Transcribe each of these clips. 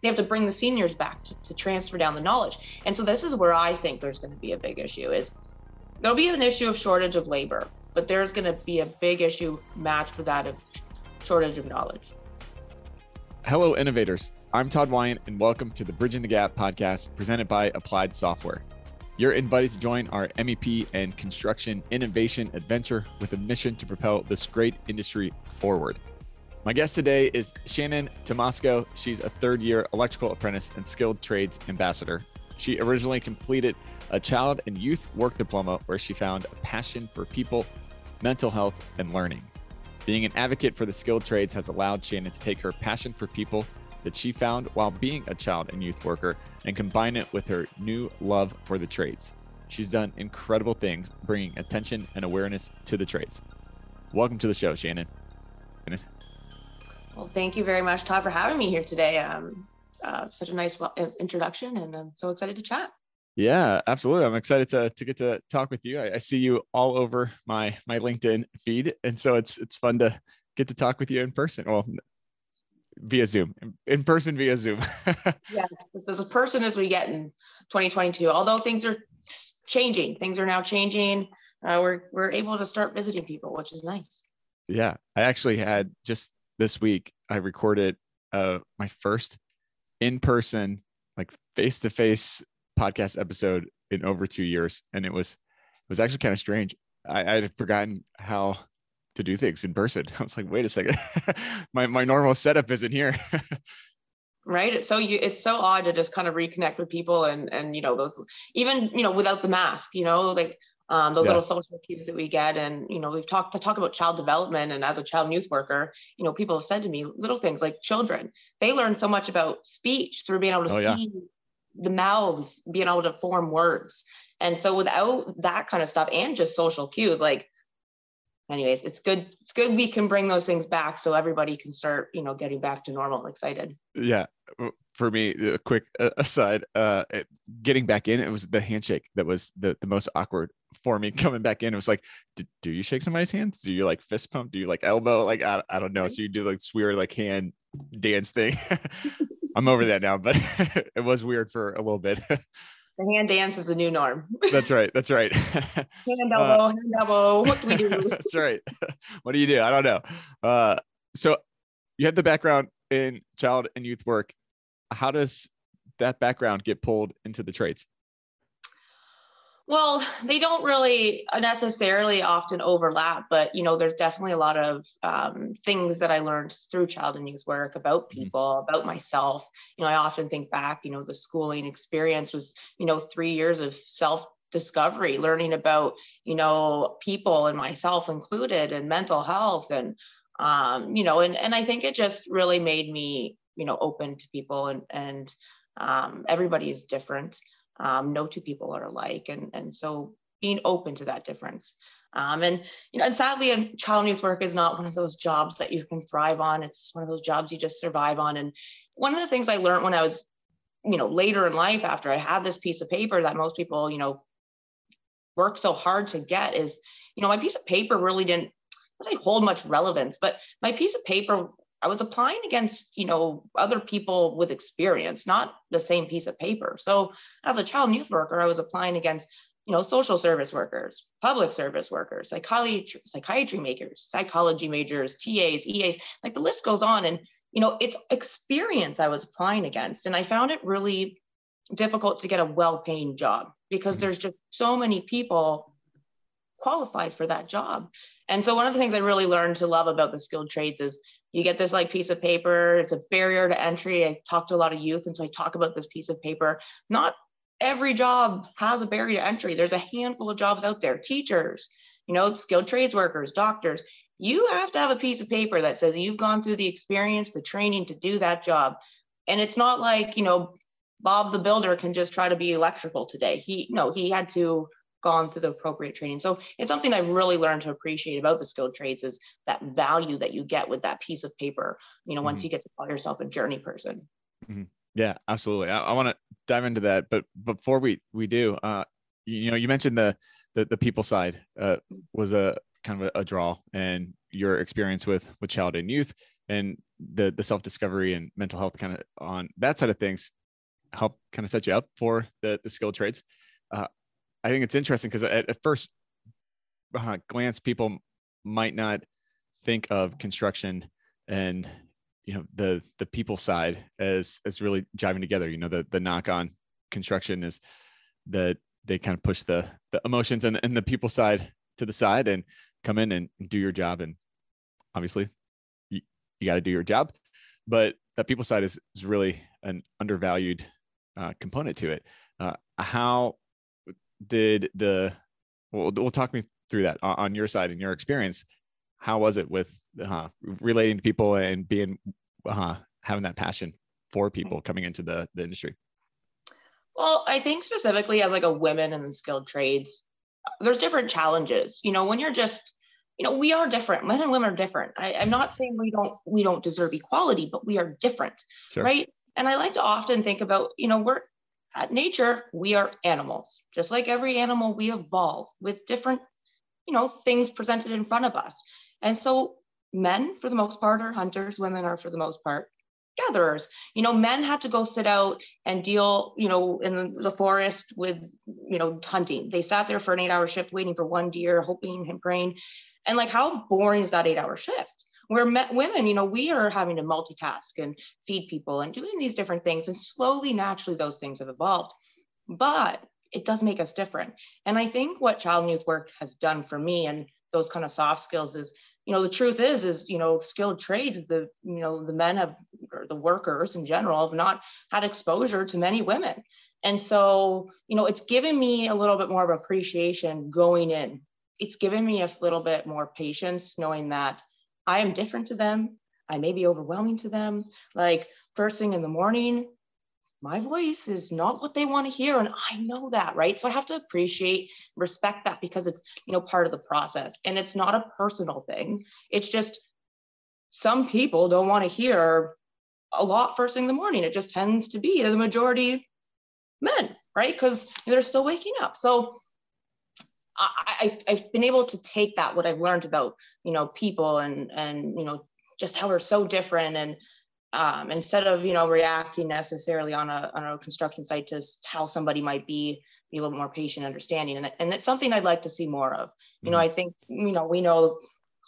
they have to bring the seniors back to, to transfer down the knowledge. And so this is where i think there's going to be a big issue is there'll be an issue of shortage of labor but there's going to be a big issue matched with that of shortage of knowledge. Hello innovators. I'm todd wyant and welcome to the bridging the gap podcast presented by applied software. You're invited to join our MEP and construction innovation adventure with a mission to propel this great industry forward. My guest today is Shannon Tomasco. She's a third year electrical apprentice and skilled trades ambassador. She originally completed a child and youth work diploma where she found a passion for people, mental health, and learning. Being an advocate for the skilled trades has allowed Shannon to take her passion for people that she found while being a child and youth worker and combine it with her new love for the trades. She's done incredible things, bringing attention and awareness to the trades. Welcome to the show, Shannon. Well, thank you very much, Todd, for having me here today. Um, uh, such a nice introduction, and I'm so excited to chat. Yeah, absolutely. I'm excited to to get to talk with you. I, I, see you all over my my LinkedIn feed, and so it's it's fun to get to talk with you in person. Well, via Zoom, in person via Zoom. yes, as a person as we get in 2022. Although things are changing, things are now changing. Uh, we're we're able to start visiting people, which is nice. Yeah, I actually had just this week. I recorded uh my first in person, like face to face podcast episode in over two years, and it was it was actually kind of strange. I, I had forgotten how to do things in person. I was like, wait a second, my my normal setup isn't here. right it's so you it's so odd to just kind of reconnect with people and and you know those even you know without the mask you know like um, those yeah. little social cues that we get and you know we've talked to talk about child development and as a child youth worker you know people have said to me little things like children they learn so much about speech through being able to oh, see yeah. the mouths being able to form words and so without that kind of stuff and just social cues like anyways, it's good. It's good we can bring those things back so everybody can start, you know, getting back to normal and excited. Yeah. For me, a quick aside, uh, getting back in, it was the handshake that was the, the most awkward for me coming back in. It was like, do you shake somebody's hands? Do you like fist pump? Do you like elbow? Like, I, I don't know. So you do like this weird like hand dance thing. I'm over that now, but it was weird for a little bit. The hand dance is the new norm. That's right. That's right. hand elbow, uh, hand elbow. What do we do? that's right. What do you do? I don't know. Uh, so you have the background in child and youth work. How does that background get pulled into the trades? Well, they don't really necessarily often overlap, but you know, there's definitely a lot of um, things that I learned through child and youth work about mm-hmm. people, mm-hmm. about myself. You know, I often think back. You know, the schooling experience was, you know, three years of self discovery, learning about, you know, people and myself included, and mental health, and um, you know, and and I think it just really made me, you know, open to people, and and um, everybody is different um, no two people are alike. And and so being open to that difference. Um, and you know and sadly child youth work is not one of those jobs that you can thrive on. It's one of those jobs you just survive on. And one of the things i learned when i was you know later in life after i had this piece of paper that most people you know work so hard to get is you know my piece of paper really didn't say hold much relevance but my piece of paper I was applying against, you know, other people with experience, not the same piece of paper. So as a child and youth worker, I was applying against, you know, social service workers, public service workers, psychology, psychiatry makers, psychology majors, TAs, EAs, like the list goes on. And, you know, it's experience I was applying against. And I found it really difficult to get a well-paying job because mm-hmm. there's just so many people qualified for that job. And so one of the things I really learned to love about the skilled trades is you get this like piece of paper it's a barrier to entry i talk to a lot of youth and so i talk about this piece of paper. Not every job has a barrier to entry. There's a handful of jobs out there. Teachers you know skilled trades workers doctors. You have to have a piece of paper that says you've gone through the experience the training to do that job. And it's not like you know bob the builder can just try to be electrical today. He no he had to gone through the appropriate training. So it's something I've really learned to appreciate about the skilled trades is that value that you get with that piece of paper, you know, once mm-hmm. you get to call yourself a journey person. Mm-hmm. Yeah, absolutely. I, I want to dive into that, but before we we do, uh, you, you know, you mentioned the the, the people side uh, was a kind of a, a draw, and your experience with with child and youth and the the self discovery and mental health kind of on that side of things help kind of set you up for the the skilled trades. Uh, I think it's interesting because at, at, first uh, glance, people might not think of construction and you know the the people side as as really jiving together. You know, the the knock on construction is that they kind of push the the emotions and, and the people side to the side and come in and do your job and obviously you, you got to do your job but that people side is, is really an undervalued uh, component to it uh, how did the well, well talk me through that on, on your side and your experience how was it with uh, relating to people and being uh, having that passion for people coming into the, the industry well, I think specifically as like a women in the skilled trades, there's different challenges. You know, when you're just, you know, we are different. Men and women are different. I, am not saying we don't we don't deserve equality, but we are different, sure. right? And I like to often think about, you know, we're at nature, we are animals. Just like every animal, we evolve with different, you know, things presented in front of us. And so men, for the most part, are hunters. Women are, for the most part, gatherers. You know, men had to go sit out and deal, you know, in the forest with, you know, hunting. They sat there for an eight hour shift waiting for one deer, hoping and praying. And like, how boring is that eight hour shift? Where women, you know, we are having to multitask and feed people and doing these different things. And slowly, naturally, those things have evolved. But it does make us different. And I think what child and youth work has done for me and those kind of soft skills is you know the truth is is you know skilled trades the you know the men have or the workers in general have not had exposure to many women and so you know it's given me a little bit more of appreciation going in it's given me a little bit more patience knowing that i am different to them. I may be overwhelming to them. Like first thing in the morning my voice is not what they want to hear and i know that right? So i have to appreciate respect that because it's you know part of the process and it's not a personal thing. It's just some people don't want to hear a lot first thing in the morning. It just tends to be the majority men right? Because they're still waking up. So I, I've been able to take that what I've learned about you know people and and you know just how we're so different and um, instead of you know reacting necessarily on a on a construction site to how somebody might be be a little more patient understanding and, and it's something i'd like to see more of you mm-hmm. know i think you know we know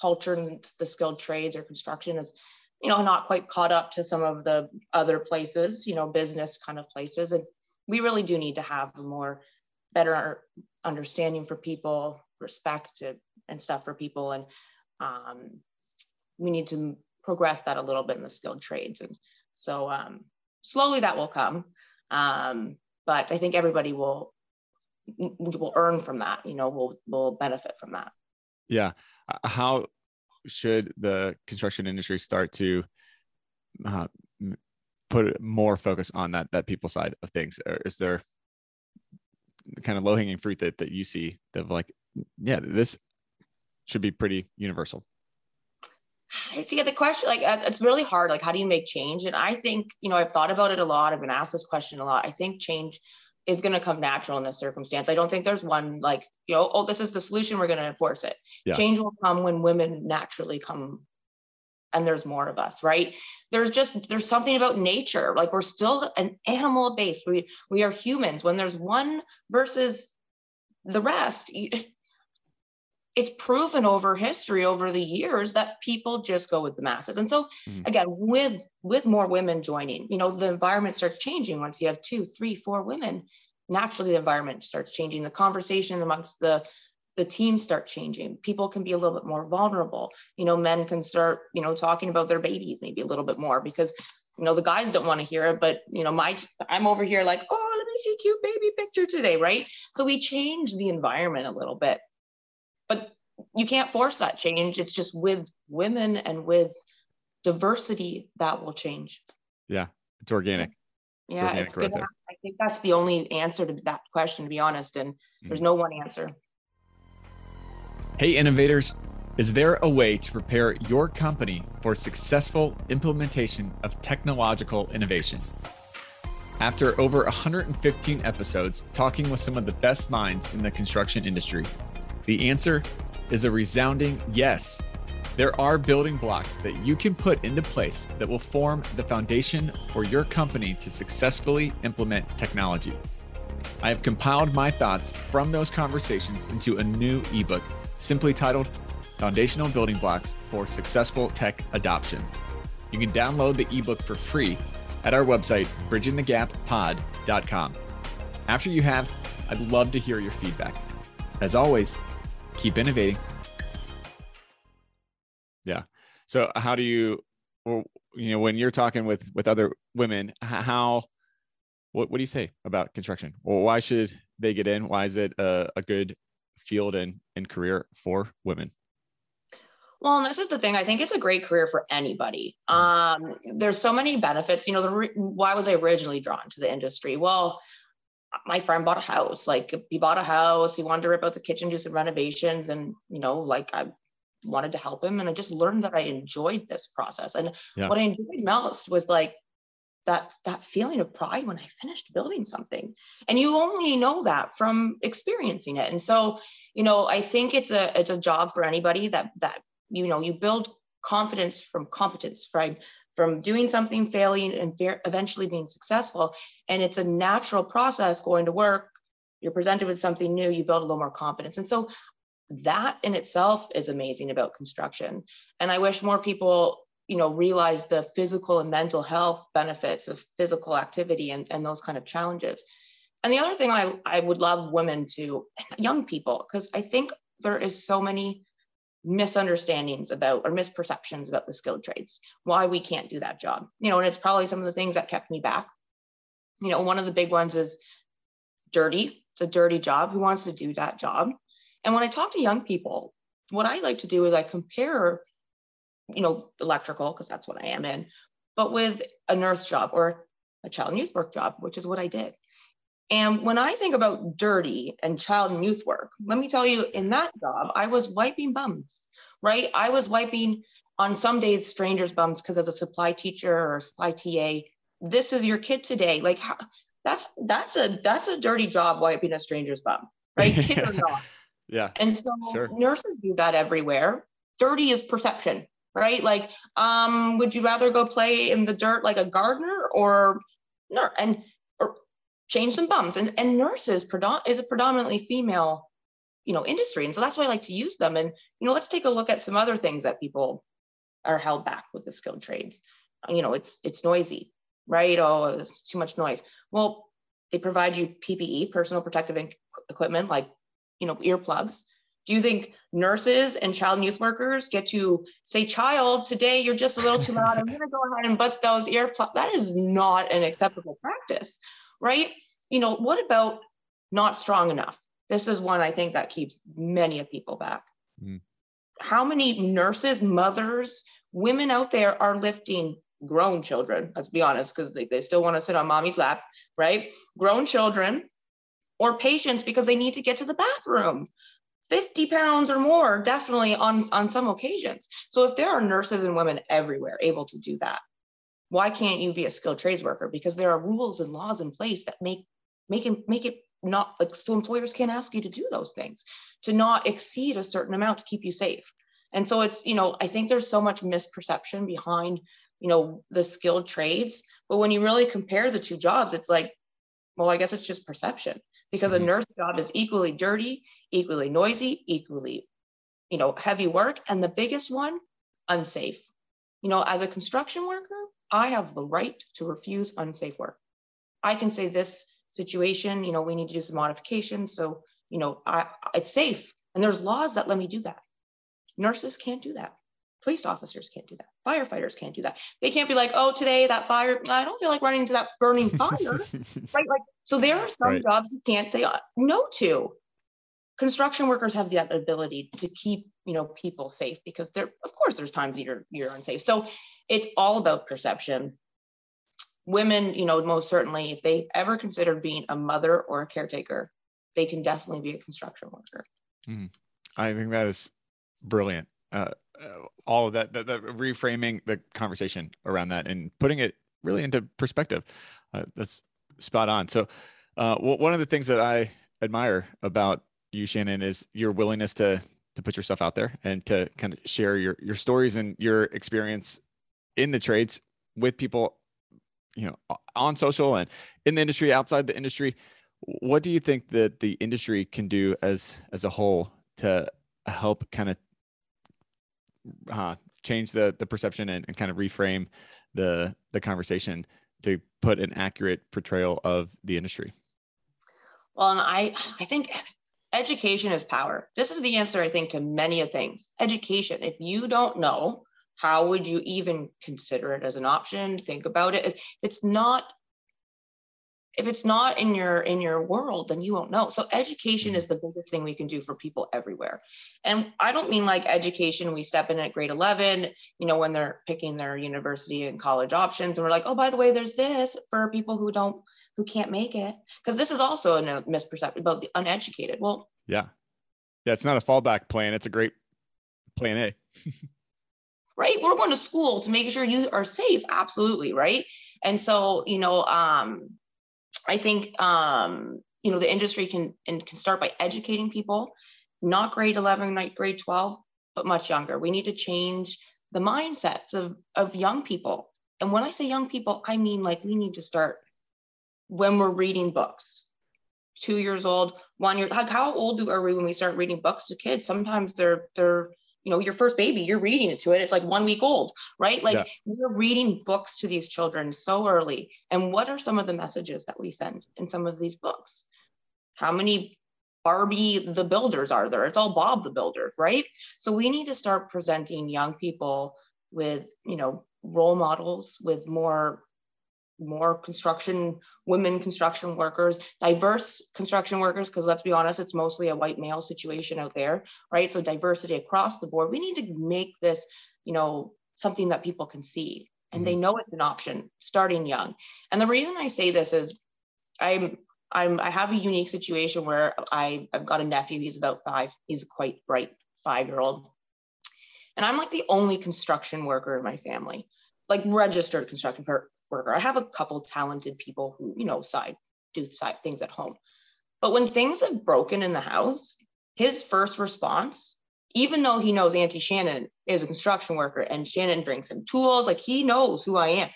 culture and the skilled trades or construction is you know not quite caught up to some of the other places you know business kind of places and we really do need to have a more better understanding for people respect and stuff for people and um, we need to progress that a little bit in the skilled trades. And so um, slowly that will come. Um, but I think everybody will will earn from that, you know, will will benefit from that. Yeah. How should the construction industry start to uh, put more focus on that that people side of things? Or is there kind of low hanging fruit that that you see that like, yeah, this should be pretty universal? it's yeah the question like uh, it's really hard like how do you make change and i think you know i've thought about it a lot i've been asked this question a lot i think change is going to come natural in this circumstance i don't think there's one like you know oh this is the solution we're going to enforce it yeah. change will come when women naturally come and there's more of us right? There's just there's something about nature. Like we're still an animal based we we are humans. When there's one versus the rest it's proven over history over the years that people just go with the masses. And so mm-hmm. again with with more women joining you know the environment starts changing. Once you have two three four women naturally the environment starts changing. The conversation amongst the the teams start changing people can be a little bit more vulnerable you know men can start you know talking about their babies maybe a little bit more because you know the guys don't want to hear it but you know my i'm over here like oh let me see a cute baby picture today right so we change the environment a little bit but you can't force that change. It's just with women and with diversity that will change. Yeah, it's organic. Yeah, it's, organic it's good. I think that's the only answer to that question, to be honest. And mm-hmm. there's no one answer. Hey, innovators, is there a way to prepare your company for successful implementation of technological innovation? After over 115 episodes talking with some of the best minds in the construction industry, the answer is a resounding yes. There are building blocks that you can put into place that will form the foundation for your company to successfully implement technology. I have compiled my thoughts from those conversations into a new ebook simply titled Foundational Building Blocks for Successful Tech Adoption. You can download the ebook for free at our website, bridgingthegappod.com. After you have, I'd love to hear your feedback. As always, keep innovating. Yeah. So how do you, you know, when you're talking with with other women, how, what what do you say about construction? Well, why should they get in? Why is it a, a good field and and career for women? Well, and this is the thing. I think it's a great career for anybody. Um, there's so many benefits. You know, the re- why was I originally drawn to the industry? Well, my friend bought a house. Like he bought a house. He wanted to rip out the kitchen, do some renovations, and you know, like I wanted to help him, and I just learned that I enjoyed this process. And yeah. what I enjoyed most was like that that feeling of pride when I finished building something. And you only know that from experiencing it. And so, you know, I think it's a it's a job for anybody that that you know you build confidence from competence right? From doing something failing and eventually being successful. And it's a natural process going to work. You're presented with something new you build a little more confidence. And so that in itself is amazing about construction. And i wish more people you know realize the physical and mental health benefits of physical activity and, and those kind of challenges and the other thing I, I would love women to young people because i think there is so many misunderstandings about or misperceptions about the skilled trades, why we can't do that job. You know, and it's probably some of the things that kept me back. You know, one of the big ones is dirty. It's a dirty job. Who wants to do that job? And when I talk to young people, what I like to do is I compare, you know, electrical, because that's what I am in, but with a nurse job or a child and youth work job, which is what I did. And when I think about dirty and child and youth work, let me tell you, in that job, I was wiping bums, right? I was wiping on some days strangers' bums because as a supply teacher or a supply TA, this is your kid today. Like how, that's that's a that's a dirty job wiping a stranger's bum, right? Kid or not. Yeah. And so sure. nurses do that everywhere. Dirty is perception, right? Like, um, would you rather go play in the dirt like a gardener or no? And or change some bums. And, and nurses is a predominantly female, you know, industry. And so that's why I like to use them. And, you know, let's take a look at some other things that people are held back with the skilled trades. You know, it's it's noisy, right? Oh, it's too much noise. Well, they provide you PPE, personal protective equipment, like, you know, earplugs. Do you think nurses and child and youth workers get to say, child, today you're just a little too loud. I'm going to go ahead and put those earplugs. That is not an acceptable practice right? You know, what about not strong enough? This is one I think that keeps many of people back. Mm. How many nurses, mothers, women out there are lifting grown children? Let's be honest, because they, they still want to sit on mommy's lap, right? Grown children or patients because they need to get to the bathroom. 50 pounds or more, definitely on, on some occasions. So if there are nurses and women everywhere able to do that, why can't you be a skilled trades worker? Because there are rules and laws in place that make make it make it not like so employers can't ask you to do those things, to not exceed a certain amount to keep you safe. And so it's, you know, I think there's so much misperception behind, you know, the skilled trades. But when you really compare the two jobs, it's like, well, I guess it's just perception because a mm-hmm. nurse job is equally dirty, equally noisy, equally, you know, heavy work. And the biggest one, unsafe. You know, as a construction worker, I have the right to refuse unsafe work. I can say this situation, you know, we need to do some modifications. So, you know, I, it's safe. And there's laws that let me do that. Nurses can't do that. Police officers can't do that. Firefighters can't do that. They can't be like, oh, today that fire, I don't feel like running into that burning fire. right. Like, so there are some right. jobs you can't say no to. Construction workers have the ability to keep, you know, people safe because there, of course, there's times you're you're unsafe. So it's all about perception. Women, you know, most certainly, if they ever considered being a mother or a caretaker, they can definitely be a construction worker. Mm. I think that is brilliant. Uh, all of that, that, that, reframing the conversation around that and putting it really into perspective. Uh, that's spot on. So, uh, one of the things that I admire about you, Shannon, is your willingness to to put yourself out there and to kind of share your your stories and your experience in the trades with people you know on social and in the industry outside the industry what do you think that the industry can do as as a whole to help kind of uh, change the the perception and, and kind of reframe the the conversation to put an accurate portrayal of the industry? Well and i i think education is power. This is the answer i think to many of things. Education. If you don't know how would you even consider it as an option? Think about it. It's not if it's not in your in your world then you won't know. So education is the biggest thing we can do for people everywhere. And i don't mean like education we step in at grade 11 you know when they're picking their university and college options and we're like oh by the way there's this for people who don't who can't make it. Because this is also a misperception about the uneducated. Well yeah. Yeah it's not a fallback plan it's a great plan a. Right? We're going to school to make sure you are safe absolutely right? And so you know um I think um, you know the industry can and can start by educating people, not grade 11, not grade 12, but much younger. We need to change the mindsets of of young people. And when I say young people, I mean like we need to start when we're reading books. Two years old, one year. Like how old do are we when we start reading books to kids? Sometimes they're they're you know your first baby you're reading it to it it's like one week old right? Like yeah. we're reading books to these children so early and what are some of the messages that we send in some of these books? How many barbie the builders are there? It's all bob the builder right? So we need to start presenting young people with you know role models with more more construction women construction workers diverse construction workers because let's be honest it's mostly a white male situation out there right? So diversity across the board we need to make this you know something that people can see and they mm-hmm. know it's an option starting young. And the reason i say this is i'm i'm i have a unique situation where i i've got a nephew he's about five he's a quite bright five year old and i'm like the only construction worker in my family like registered construction worker. I have a couple talented people who, you know, side do side things at home. But when things have broken in the house, his first response, even though he knows Auntie Shannon is a construction worker and Shannon brings him tools, like he knows who I am,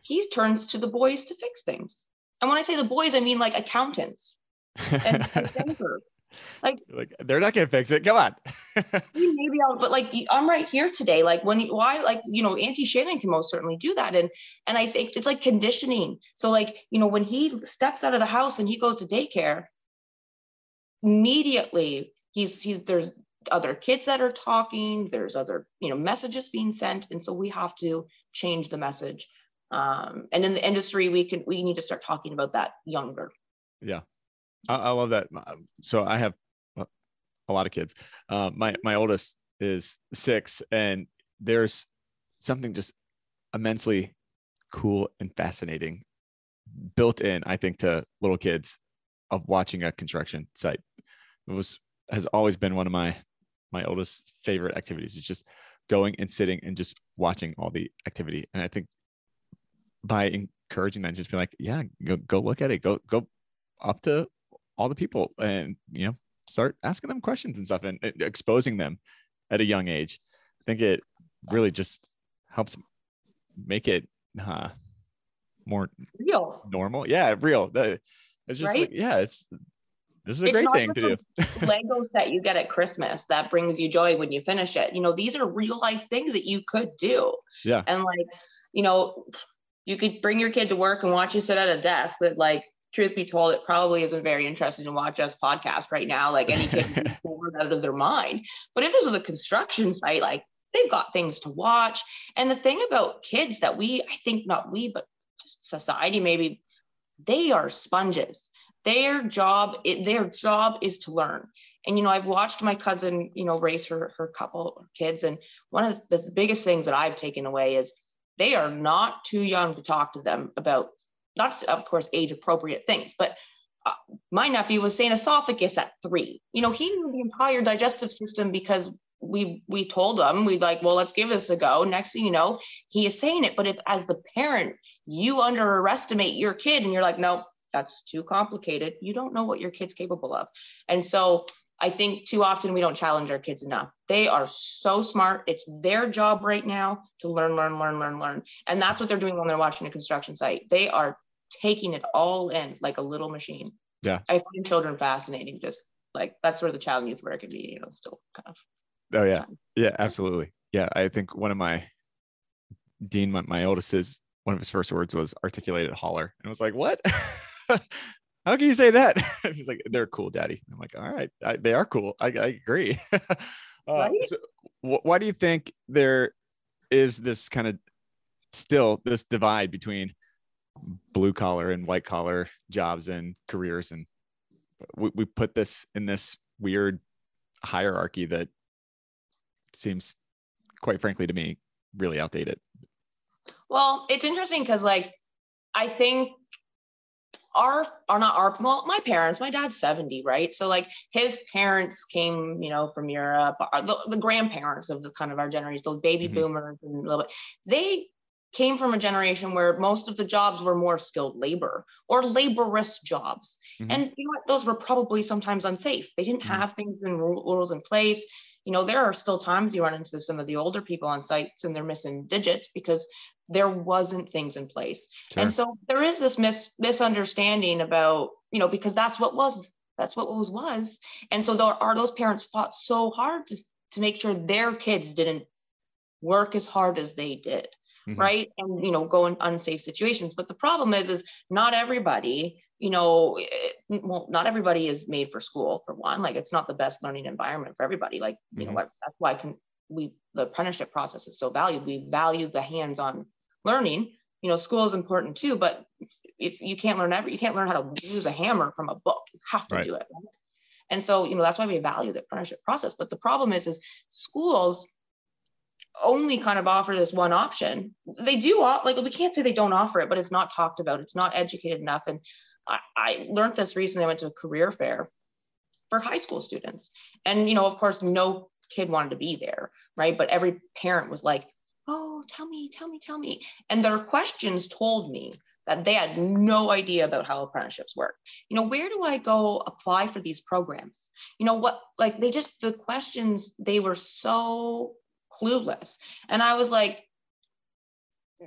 he turns to the boys to fix things. And when I say the boys, I mean like accountants and like, like they're not gonna fix it. Come on. maybe I'll, but like I'm right here today. Like when why like you know Auntie Shannon can most certainly do that, and and I think it's like conditioning. So like you know when he steps out of the house and he goes to daycare, immediately he's he's there's other kids that are talking. There's other you know messages being sent, and so we have to change the message. Um, and in the industry, we can we need to start talking about that younger. Yeah, I, I love that. So I have a lot of kids. Uh, my my oldest is six, and there's something just immensely cool and fascinating built in, I think, to little kids of watching a construction site. It was has always been one of my my oldest favorite activities. It's just going and sitting and just watching all the activity. And I think by encouraging that, just be like, yeah, go go look at it. Go go up to all the people and you know start asking them questions and stuff and exposing them at a young age. I think it really just helps make it uh, more real. normal. Yeah real. It's just right? like yeah it's this is a it's great thing to do. lego set you get at christmas that brings you joy when you finish it. You know these are real life things that you could do. Yeah. And like you know you could bring your kid to work and watch you sit at a desk that like truth be told, it probably isn't very interesting to watch us podcast right now. Like any kid bored out of their mind. But if this was a construction site, like they've got things to watch. And the thing about kids that we, I think not we, but just society maybe, they are sponges. Their job, their job is to learn. And you know, I've watched my cousin, you know, raise her her couple kids, and one of the, the biggest things that I've taken away is they are not too young to talk to them about not of course age appropriate things, but uh, my nephew was saying esophagus at three. You know, he knew the entire digestive system because we we told him we like well let's give this a go next thing you know he is saying it but if as the parent you underestimate your kid and you're like no that's too complicated you don't know what your kid's capable of and so I think too often we don't challenge our kids enough. They are so smart. It's their job right now to learn, learn, learn, learn, learn. And that's what they're doing when they're watching a construction site. They are taking it all in like a little machine. Yeah. I find children fascinating. Just like that's where the child and youth work can be, you know, still kind of. Oh yeah. Yeah, absolutely. Yeah. I think one of my Dean, my, my oldest is one of his first words was articulated hauler. And I was like, what? How can you say that? He's like, they're cool, daddy. I'm like, all right, I, they are cool. I, I agree. uh, right? so wh- why do you think there is this kind of still this divide between blue collar and white collar jobs and careers? And we, we put this in this weird hierarchy that seems, quite frankly, to me, really outdated. Well, it's interesting because, like, I think our are not our well my parents my dad's 70 right so like his parents came you know from europe the, the grandparents of the kind of our generation those baby mm-hmm. boomers and a little bit they came from a generation where most of the jobs were more skilled labor or laborious jobs. Mm-hmm. and you know what, those were probably sometimes unsafe. They didn't mm-hmm. have things and rules in place. You know there are still times you run into some of the older people on sites and they're missing digits because there wasn't things in place. Sure. and so there is this mis- misunderstanding about you know because that's what was that's what was was. And so there are those parents fought so hard to, to make sure their kids didn't work as hard as they did mm-hmm. right and you know go in unsafe situations but the problem is is not everybody you know eh, well not everybody is made for school for one like it's not the best learning environment for everybody like you mm-hmm. know that's why can we the apprenticeship process is so valued we value the hands-on learning you know school is important too but if you can't learn every you can't learn how to use a hammer from a book you have to right. do it right? and so you know that's why we value the apprenticeship process but the problem is is schools only kind of offer this one option they do like we can't say they don't offer it but it's not talked about it's not educated enough and I, I learned this recently i went to a career fair for high school students and you know of course no kid wanted to be there right but every parent was like oh, tell me, tell me, tell me. And their questions told me that they had no idea about how apprenticeships work. You know, where do I go apply for these programs? You know, what, like they just, the questions, they were so clueless. And I was like,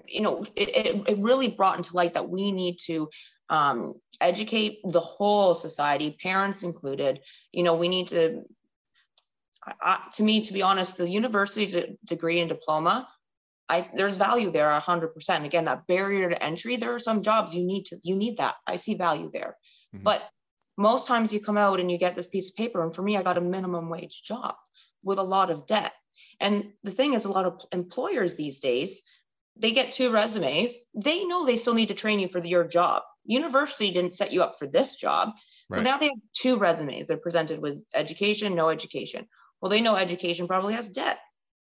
you know, it, it, it really brought into light that we need to um, educate the whole society, parents included. You know, we need to, I, to me, to be honest, the university degree and diploma I, there's value there 100%. Again, that barrier to entry, there are some jobs you need to, you need that. I see value there. Mm-hmm. But most times you come out and you get this piece of paper. And for me, I got a minimum wage job with a lot of debt. And the thing is, a lot of employers these days, they get two resumes. They know they still need to train you for your job. University didn't set you up for this job. So right. now they have two resumes. They're presented with education, no education. Well, they know education probably has debt.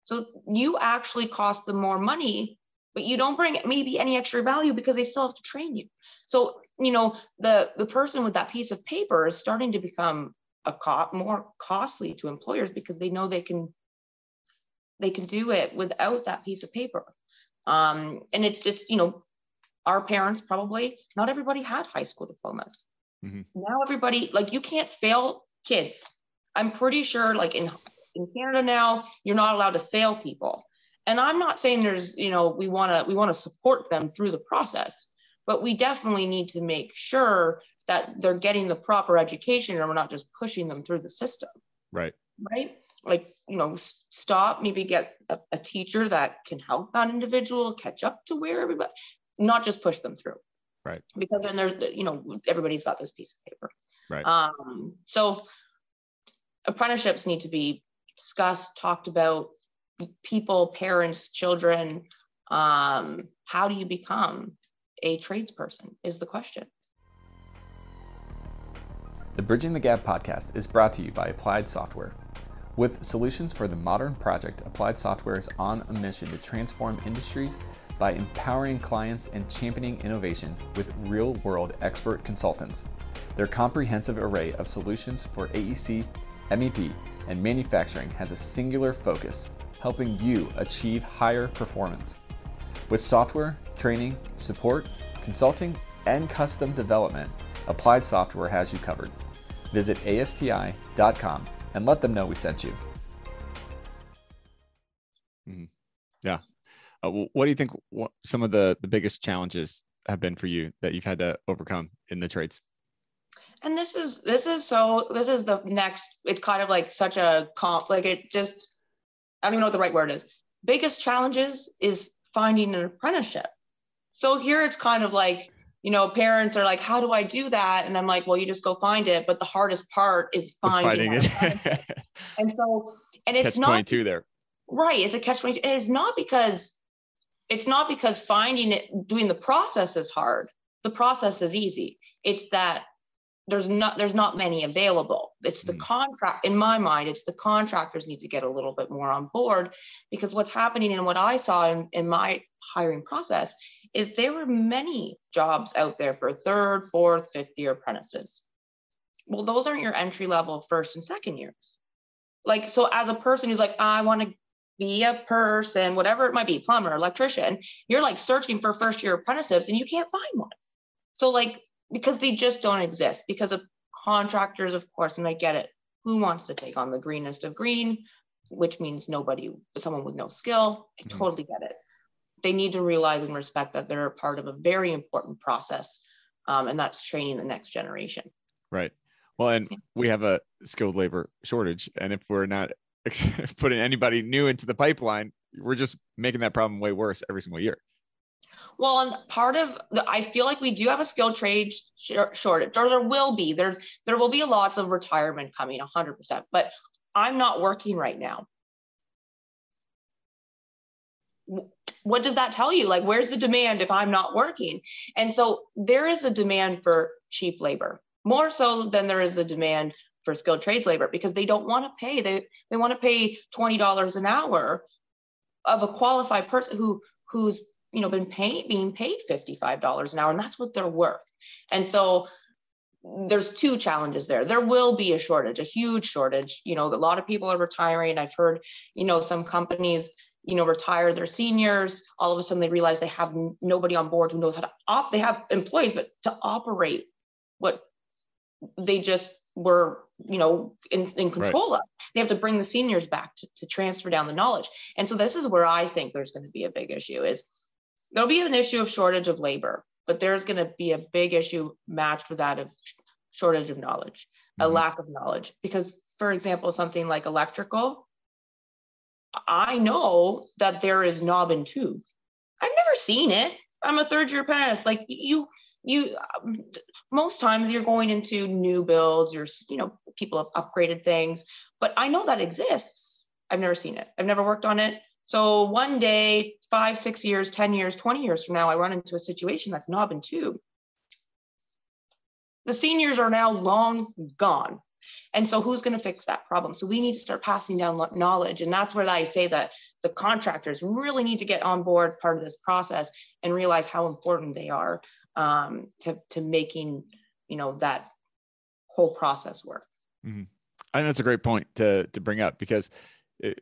So you actually cost them more money, but you don't bring maybe any extra value because they still have to train you. So, you know, the, the person with that piece of paper is starting to become a co- more costly to employers because they know they can they can do it without that piece of paper. Um, and it's just, you know, our parents probably, not everybody had high school diplomas. Mm-hmm. Now everybody, like you can't fail kids. I'm pretty sure like in in Canada now, you're not allowed to fail people. And I'm not saying there's, you know, we want to we want to support them through the process, but we definitely need to make sure that they're getting the proper education and we're not just pushing them through the system. Right. Right. Like, you know, stop, maybe get a, a teacher that can help that individual catch up to where everybody, not just push them through. Right. Because then there's, you know, everybody's got this piece of paper. Right. Um, so apprenticeships need to be discussed, talked about people, parents, children. Um, how do you become a tradesperson is the question. The Bridging the Gap podcast is brought to you by Applied Software. With solutions for the modern project, Applied Software is on a mission to transform industries by empowering clients and championing innovation with real world expert consultants. Their comprehensive array of solutions for AEC, MEP, and manufacturing has a singular focus, helping you achieve higher performance. With software, training, support, consulting, and custom development, Applied Software has you covered. Visit ASTI.com and let them know we sent you. Mm-hmm. Yeah. Uh, what do you think what, some of the, the biggest challenges have been for you that you've had to overcome in the trades? And this is this is so this is the next. It's kind of like such a comp. Like it just I don't even know what the right word is. Biggest challenges is finding an apprenticeship. So here it's kind of like you know, parents are like, how do I do that? And I'm like, well, you just go find it. But the hardest part is finding, finding it. and so, and it's catch not 22 there. Right. It's a catch 22. It's not because it's not because finding it, doing the process is hard. The process is easy. It's that there's not there's not many available. It's the mm. contract in my mind it's the contractors need to get a little bit more on board because what's happening and what i saw in, in my hiring process is there were many jobs out there for third fourth fifth year apprentices. Well those aren't your entry level first and second years. Like so as a person who's like i want to be a person whatever it might be plumber electrician you're like searching for first year apprentices and you can't find one. So like because they just don't exist because of contractors, of course, and I get it. Who wants to take on the greenest of green, which means nobody, someone with no skill? I mm-hmm. totally get it. They need to realize and respect that they're a part of a very important process, um, and that's training the next generation. Right. Well, and we have a skilled labor shortage, and if we're not putting anybody new into the pipeline, we're just making that problem way worse every single year. Well, and part of the, I feel like we do have a skilled trade shortage, or there will be. There's there will be lots of retirement coming, 100%. But I'm not working right now. What does that tell you? Like, where's the demand if I'm not working? And so there is a demand for cheap labor, more so than there is a demand for skilled trades labor because they don't want to pay. They they want to pay twenty dollars an hour of a qualified person who who's you know been paid being paid $55 an hour and that's what they're worth. And so there's two challenges there. There will be a shortage a huge shortage. You know a lot of people are retiring. I've heard you know some companies you know retire their seniors. All of a sudden they realize they have nobody on board who knows how to op they have employees but to operate what they just were you know in, in control right. of they have to bring the seniors back to, to transfer down the knowledge. And so this is where i think there's going to be a big issue is there'll be an issue of shortage of labor, but there's going to be a big issue matched with that of shortage of knowledge, mm-hmm. a lack of knowledge. Because, for example, something like electrical, I know that there is knob and tube. I've never seen it. I'm a third year apprentice. Like you, you, most times you're going into new builds. You're, you know, people have upgraded things, but I know that exists. I've never seen it. I've never worked on it. So one day, five, six years, 10 years, 20 years from now, I run into a situation that's knob and tube. The seniors are now long gone. And so who's going to fix that problem? So we need to start passing down knowledge. And that's where I say that the contractors really need to get on board part of this process and realize how important they are um, to, to making, you know, that whole process work. Mm-hmm. I think that's a great point to, to bring up because it,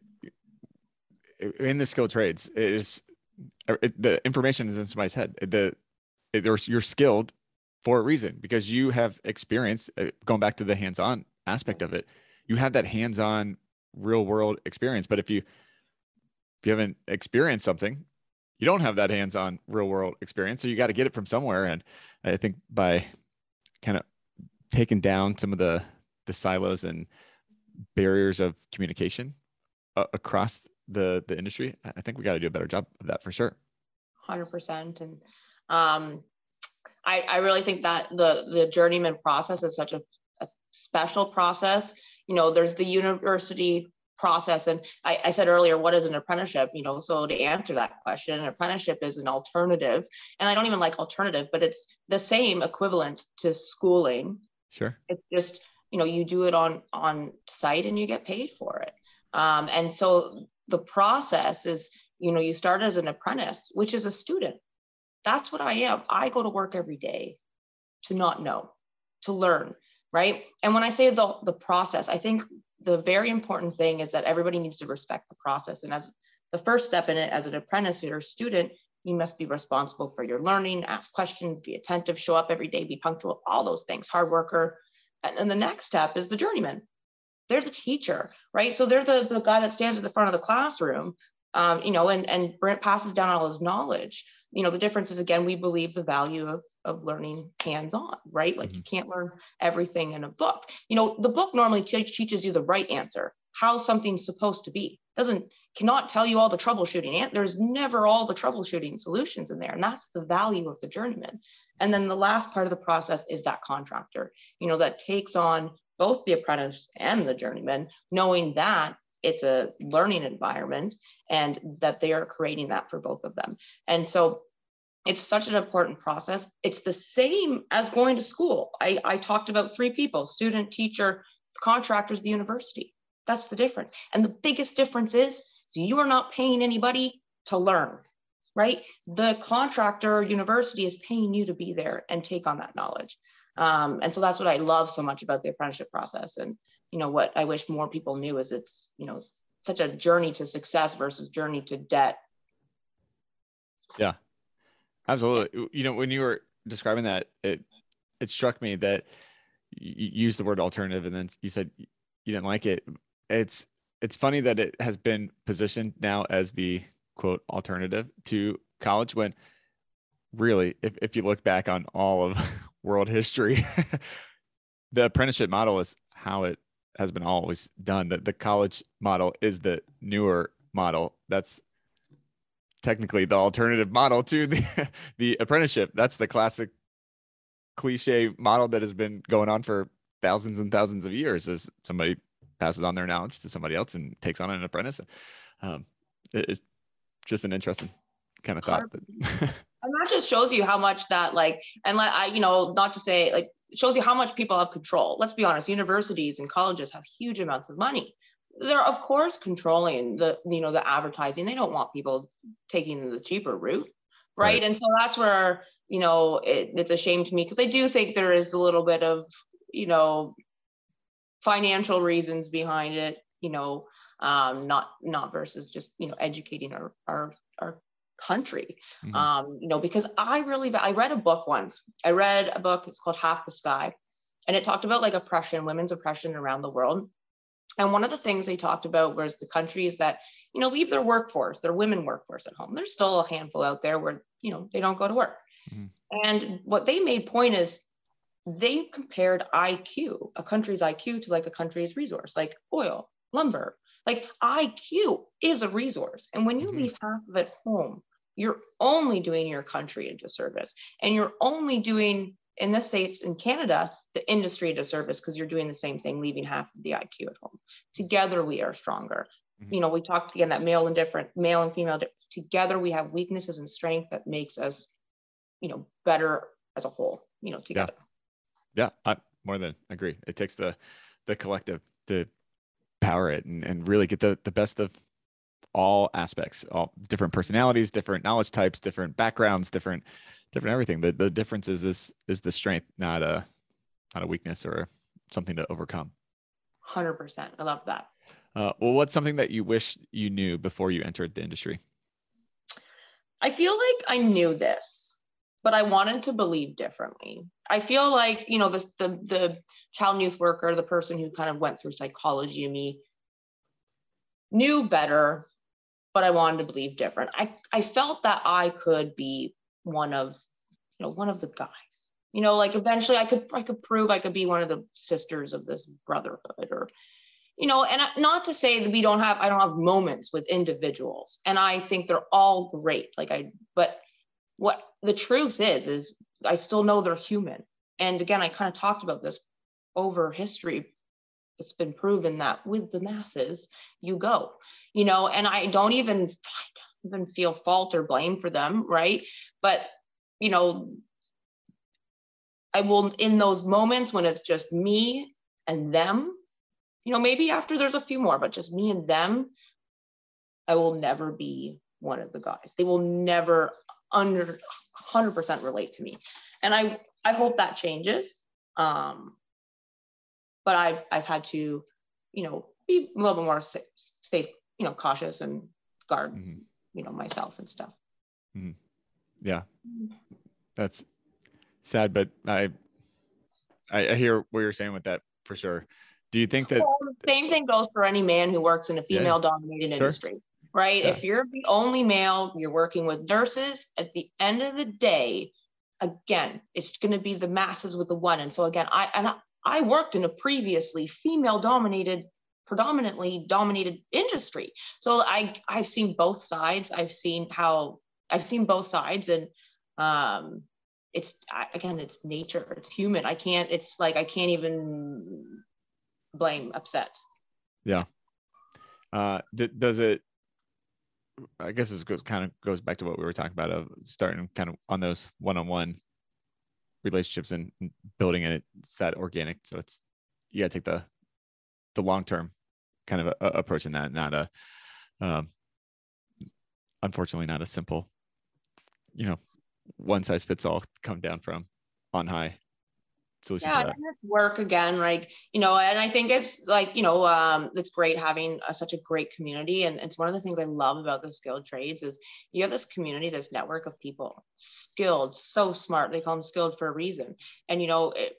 in the skilled trades is it, the information is in somebody's head. The it, you're skilled for a reason because you have experience uh, going back to the hands-on aspect of it you have that hands-on real world experience. But if you if you haven't experienced something you don't have that hands-on real world experience. So you got to get it from somewhere. And i think by kind of taking down some of the the silos and barriers of communication uh, across the the industry i think we got to do a better job of that for sure. 100% and um i i really think that the the journeyman process is such a, a special process. You know there's the university process and I, I, said earlier what is an apprenticeship? You know so to answer that question an apprenticeship is an alternative and i don't even like alternative but it's the same equivalent to schooling. Sure. It's just you know you do it on on site and you get paid for it. Um, and so the process is you know you start as an apprentice which is a student. That's what i am. I go to work every day to not know to learn right? And when i say the, the process i think the very important thing is that everybody needs to respect the process. And as the first step in it as an apprentice or student you must be responsible for your learning ask questions be attentive show up every day be punctual all those things hard worker. And then the next step is the journeyman. They're the teacher, right? So they're the, the guy that stands at the front of the classroom, um, you know, and, and Brent passes down all his knowledge. You know, the difference is, again, we believe the value of, of learning hands-on, right? Like mm-hmm. you can't learn everything in a book. You know, the book normally teaches you the right answer, how something's supposed to be. Doesn't cannot tell you all the troubleshooting. And there's never all the troubleshooting solutions in there. And that's the value of the journeyman. And then the last part of the process is that contractor, you know, that takes on both the apprentice and the journeyman, knowing that it's a learning environment and that they are creating that for both of them. And so it's such an important process. It's the same as going to school. I, I talked about three people student, teacher, contractors, the university. That's the difference. And the biggest difference is so you are not paying anybody to learn, right? The contractor university is paying you to be there and take on that knowledge. Um, and so that's what I love so much about the apprenticeship process. And, you know, what I wish more people knew is it's, you know, such a journey to success versus journey to debt. Yeah, absolutely. You know, when you were describing that, it, it struck me that you used the word alternative and then you said you didn't like it. It's it's funny that it has been positioned now as the quote alternative to college when really if, if you look back on all of world history the apprenticeship model is how it has been always done that the college model is the newer model that's technically the alternative model to the the apprenticeship that's the classic cliche model that has been going on for thousands and thousands of years as somebody passes on their knowledge to somebody else and takes on an apprentice. Um, it's just an interesting kind of thought. and that just shows you how much that like, and let I, you know, not to say like, shows you how much people have control. Let's be honest, universities and colleges have huge amounts of money. They're of course controlling the, you know, the advertising. They don't want people taking the cheaper route. Right. right. And so that's where, you know, it, it's a shame to me because I do think there is a little bit of, you know, financial reasons behind it, you know, um, not not versus just you know educating our our our country. Mm-hmm. Um, you know, because I really I read a book once. I read a book. It's called Half the Sky, and it talked about like oppression, women's oppression around the world. And one of the things they talked about was the countries that you know leave their workforce, their women workforce at home. There's still a handful out there where you know they don't go to work. Mm-hmm. And what they made point is they compared IQ, a country's IQ, to like a country's resource, like oil, lumber. Like IQ is a resource. And when you mm-hmm. leave half of it home, you're only doing your country a disservice. And you're only doing, in the States, in Canada, the industry a disservice because you're doing the same thing, leaving half of the IQ at home. Together, we are stronger. Mm-hmm. You know, we talked again that male and different, male and female, together we have weaknesses and strength that makes us, you know, better as a whole, you know, together. Yeah. Yeah, I more than agree. It takes the the collective to power it and, and really get the, the best of all aspects, all different personalities, different knowledge types, different backgrounds, different different everything. The the difference is is is the strength, not a not a weakness or something to overcome. Hundred percent. I love that. Uh, well, what's something that you wish you knew before you entered the industry? I feel like I knew this but I wanted to believe differently. I feel like, you know, the, the, the child youth worker, the person who kind of went through psychology me knew better, but I wanted to believe different. I, I felt that I could be one of, you know, one of the guys, you know, like eventually I could, I could prove I could be one of the sisters of this brotherhood or, you know, and not to say that we don't have, I don't have moments with individuals and I think they're all great. Like I, but what the truth is is i still know they're human. And again i kind of talked about this over history. It's been proven that with the masses you go you know and i don't even I don't even feel fault or blame for them right? But you know i will in those moments when it's just me and them you know maybe after there's a few more but just me and them i will never be one of the guys. They will never under 100% relate to me. And I, I hope that changes. Um, but I've, I've had to, you know, be a little bit more safe, safe you know, cautious and guard, mm-hmm. you know, myself and stuff. Mm-hmm. Yeah. That's sad, but I, I hear what you're saying with that for sure. Do you think that well, same thing goes for any man who works in a female dominated yeah. industry, right? Yeah. If you're the only male, you're working with nurses, at the end of the day, again, it's going to be the masses with the one. And so again, I and I, I worked in a previously female dominated predominantly dominated industry. So I I've seen both sides. I've seen how I've seen both sides and um it's again it's nature it's human i can't it's like i can't even blame upset yeah uh does it i guess this goes kind of goes back to what we were talking about of starting kind of on those one-on-one relationships and building it it's that organic so it's you got to take the the long-term kind of a, a approach in that not a um unfortunately not a simple you know one size fits all come down from on high solution yeah work again like you know and i think it's like you know um it's great having a, such a great community and it's one of the things i love about the skilled trades is you have this community this network of people skilled so smart they call them skilled for a reason. And you know it,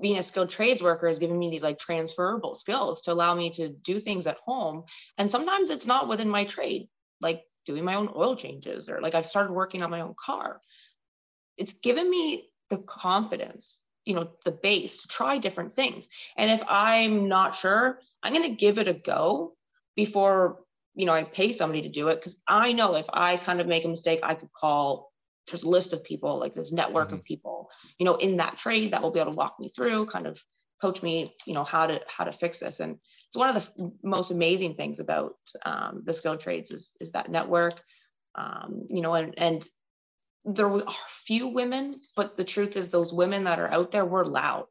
being a skilled trades worker has given me these like transferable skills to allow me to do things at home and sometimes it's not within my trade like doing my own oil changes or like i've started working on my own car. It's given me the confidence you know the base to try different things. And if i'm not sure i'm going to give it a go before you know i pay somebody to do it because i know if i kind of make a mistake i could call there's a list of people like this network mm-hmm. of people you know in that trade that will be able to walk me through kind of coach me you know how to how to fix this. And it's one of the most amazing things about um, the skill trades is, is that network. Um, you know and, and there are few women, but the truth is those women that are out there were loud,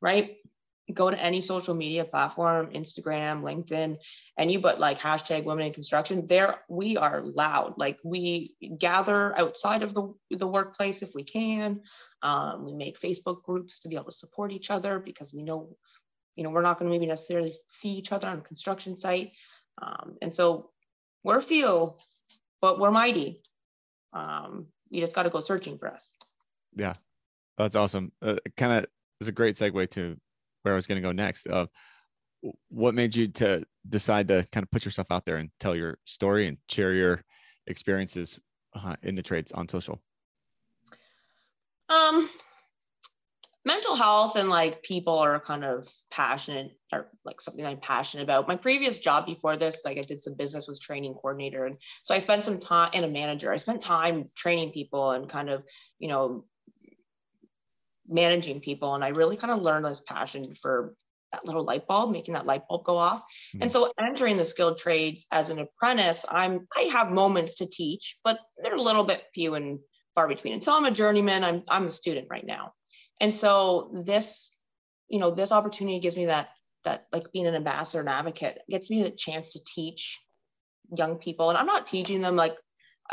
right? Go to any social media platform, Instagram, LinkedIn, and you put like hashtag women in construction, there we are loud. Like we gather outside of the, the workplace if we can. Um, we make Facebook groups to be able to support each other because we know, you know, we're not going to maybe necessarily see each other on a construction site. Um, and so we're few, but we're mighty. Um, you just got to go searching for us. Yeah, that's awesome. Uh, kind of is a great segue to where I was going to go next. Uh, what made you to decide to kind of put yourself out there and tell your story and share your experiences uh, in the trades on social? Um, mental health and like people are kind of passionate or like something I'm passionate about. My previous job before this, like I did some business was training coordinator. And so I spent some time and a manager. I spent time training people and kind of, you know, managing people. And I really kind of learned this passion for that little light bulb, making that light bulb go off. Mm-hmm. And so entering the skilled trades as an apprentice, I'm I have moments to teach, but they're a little bit few and far between. Until I'm a journeyman, I'm I'm a student right now. And so this, you know, this opportunity gives me that that like being an ambassador and advocate gets me the chance to teach young people. And I'm not teaching them like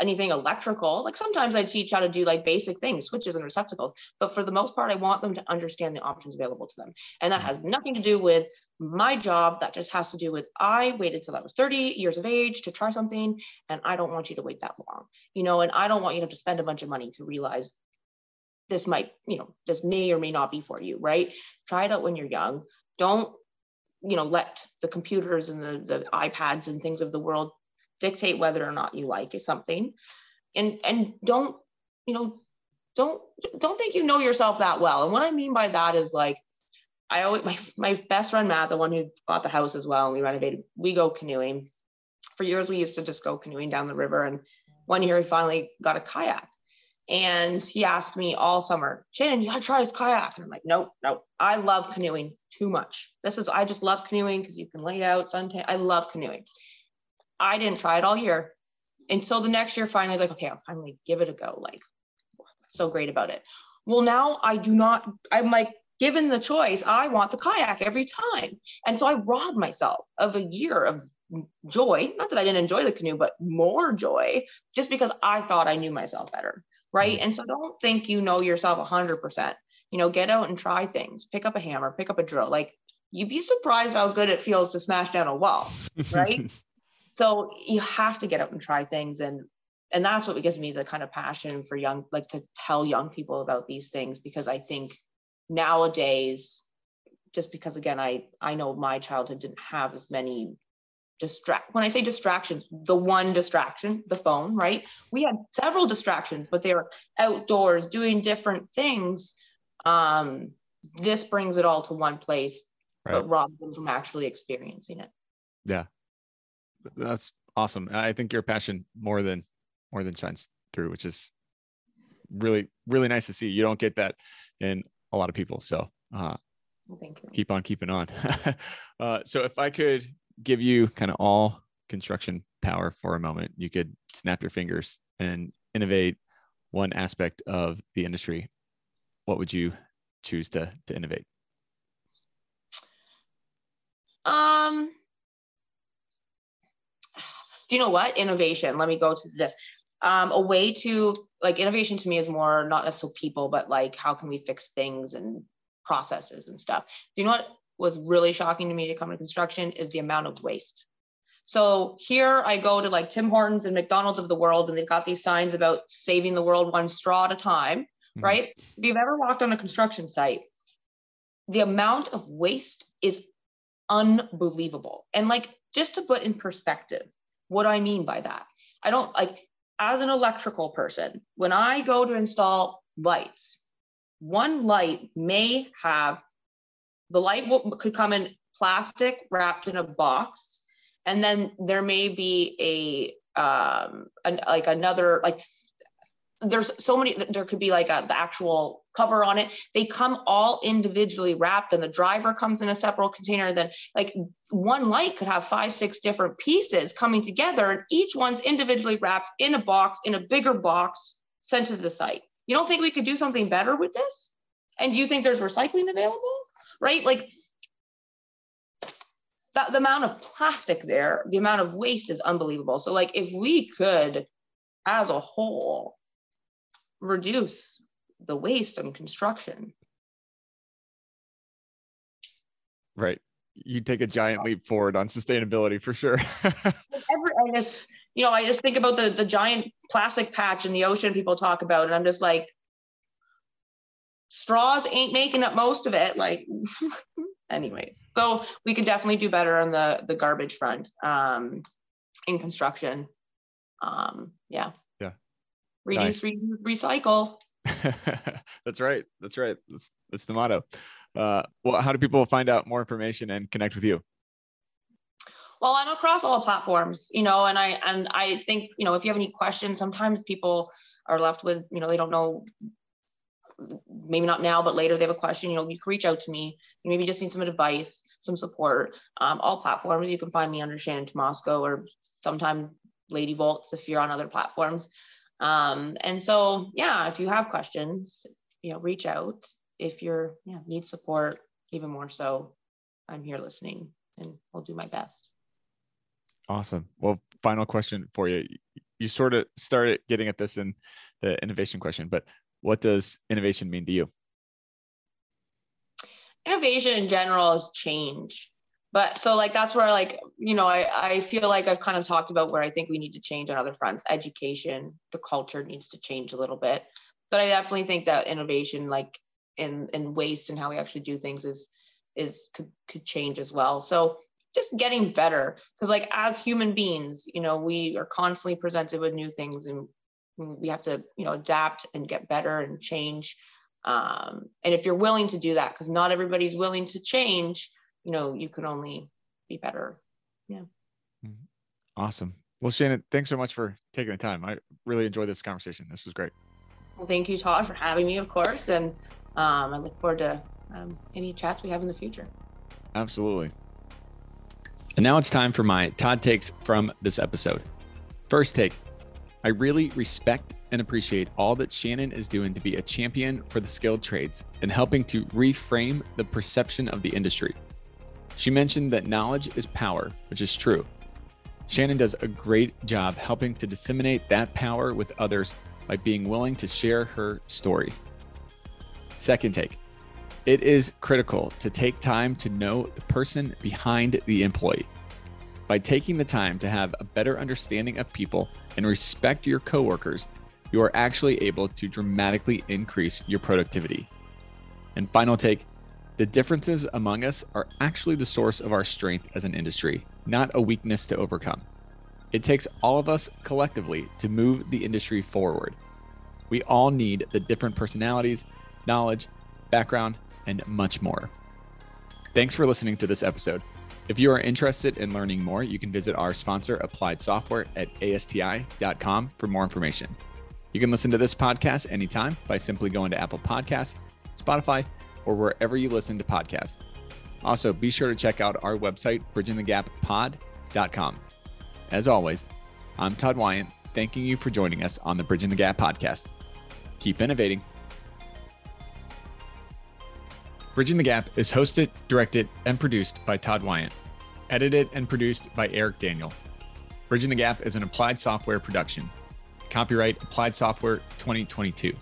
anything electrical. Like sometimes I teach how to do like basic things, switches and receptacles. But for the most part, I want them to understand the options available to them. And that mm-hmm. has nothing to do with my job. That just has to do with I waited till I was 30 years of age to try something. And I don't want you to wait that long, you know, and I don't want you to have to spend a bunch of money to realize this might, you know, this may or may not be for you, right? Try it out when you're young. Don't, you know, let the computers and the, the iPads and things of the world dictate whether or not you like something. And and don't, you know, don't don't think you know yourself that well. And what I mean by that is like I always my my best friend Matt, the one who bought the house as well, and we renovated, we go canoeing. For years we used to just go canoeing down the river. And one year he finally got a kayak. And he asked me all summer, Shannon, you gotta try this kayak. And I'm like, nope, nope. I love canoeing too much. This is, I just love canoeing because you can lay out, suntan. I love canoeing. I didn't try it all year until the next year. Finally, I was like, okay, I'll finally give it a go. Like, so great about it. Well, now I do not, I'm like, given the choice, I want the kayak every time. And so I robbed myself of a year of joy. Not that I didn't enjoy the canoe, but more joy just because I thought I knew myself better right? Mm-hmm. And so don't think you know yourself 100%. You know, get out and try things. Pick up a hammer, pick up a drill. Like you'd be surprised how good it feels to smash down a wall, right? so you have to get out and try things and and that's what gives me the kind of passion for young like to tell young people about these things because I think nowadays just because again i i know my childhood didn't have as many distract when i say distractions the one distraction the phone right? We had several distractions but they were outdoors doing different things. Um this brings it all to one place right. but robs them from actually experiencing it. Yeah. That's awesome. I think your passion more than more than shines through which is really really nice to see. You don't get that in a lot of people so uh well, thank you. keep on keeping on. Uh so if i could give you kind of all construction power for a moment, you could snap your fingers and innovate one aspect of the industry, what would you choose to to innovate? Um, do you know what innovation? Let me go to this. Um, a way to like innovation to me is more not necessarily people, but like how can we fix things and processes and stuff. Do you know what was really shocking to me to come to construction is the amount of waste. So here I go to like Tim Hortons and McDonald's of the world, and they've got these signs about saving the world one straw at a time, mm-hmm. right? If you've ever walked on a construction site, the amount of waste is unbelievable. And like, just to put in perspective, what I mean by that, I don't like, as an electrical person, when I go to install lights, one light may have the light will, could come in plastic wrapped in a box. And then there may be a um an, like another like there's so many there could be like a, the actual cover on it. They come all individually wrapped and the driver comes in a separate container. Then like one light could have five six different pieces coming together and each one's individually wrapped in a box in a bigger box sent to the site. You don't think we could do something better with this? And do you think there's recycling available right? Like that the amount of plastic there, the amount of waste is unbelievable. So like if we could as a whole reduce the waste in construction. Right. You take a giant leap forward on sustainability for sure. Every, I just, you know, I just think about the the giant plastic patch in the ocean people talk about, and I'm just like, straws ain't making up most of it like anyways. So we could definitely do better on the the garbage front um in construction. Um yeah. Yeah. Reduce nice. re- recycle. That's right. That's right. That's that's the motto. Uh well how do people find out more information and connect with you? Well i'm across all platforms you know and i and i think you know if you have any questions sometimes people are left with you know they don't know maybe not now, but later they have a question, you know, you can reach out to me. You maybe just need some advice, some support. Um, all platforms, you can find me under Shannon Tomasco or sometimes Lady Volts if you're on other platforms. Um, and so, yeah, if you have questions, you know, reach out. If you're, yeah, need support, even more so, I'm here listening and I'll do my best. Awesome. Well, final question for you. You sort of started getting at this in the innovation question, but what does innovation mean to you? Innovation in general is change. But so like that's where like, you know, I, I feel like I've kind of talked about where I think we need to change on other fronts. Education, the culture needs to change a little bit. But I definitely think that innovation like in in waste and how we actually do things is is could could change as well. So just getting better because like as human beings you know we are constantly presented with new things and we have to you know adapt and get better and change. Um, and if you're willing to do that because not everybody's willing to change you know you can only be better. Yeah. Mm-hmm. awesome. Well shannon thanks so much for taking the time. I really enjoyed this conversation. This was great. Well thank you todd for having me of course. And um, i look forward to um, any chats we have in the future. Absolutely. And now it's time for my todd takes from this episode. First take I really respect and appreciate all that Shannon is doing to be a champion for the skilled trades and helping to reframe the perception of the industry. She mentioned that knowledge is power, which is true. Shannon does a great job helping to disseminate that power with others by being willing to share her story. Second take it is critical to take time to know the person behind the employee. By taking the time to have a better understanding of people and respect your coworkers, you are actually able to dramatically increase your productivity. And final take The differences among us are actually the source of our strength as an industry, not a weakness to overcome. It takes all of us collectively to move the industry forward. We all need the different personalities, knowledge, background, and much more. Thanks for listening to this episode. If you are interested in learning more, you can visit our sponsor, Applied Software, at asti.com for more information. You can listen to this podcast anytime by simply going to Apple Podcasts, Spotify, or wherever you listen to podcasts. Also, be sure to check out our website, bridgingthegappod.com. As always, I'm Todd Wyant, thanking you for joining us on the Bridging the Gap podcast. Keep innovating. Bridging the Gap is hosted, directed, and produced by Todd Wyant, edited and produced by Eric Daniel. Bridging the Gap is an applied software production. Copyright Applied Software 2022.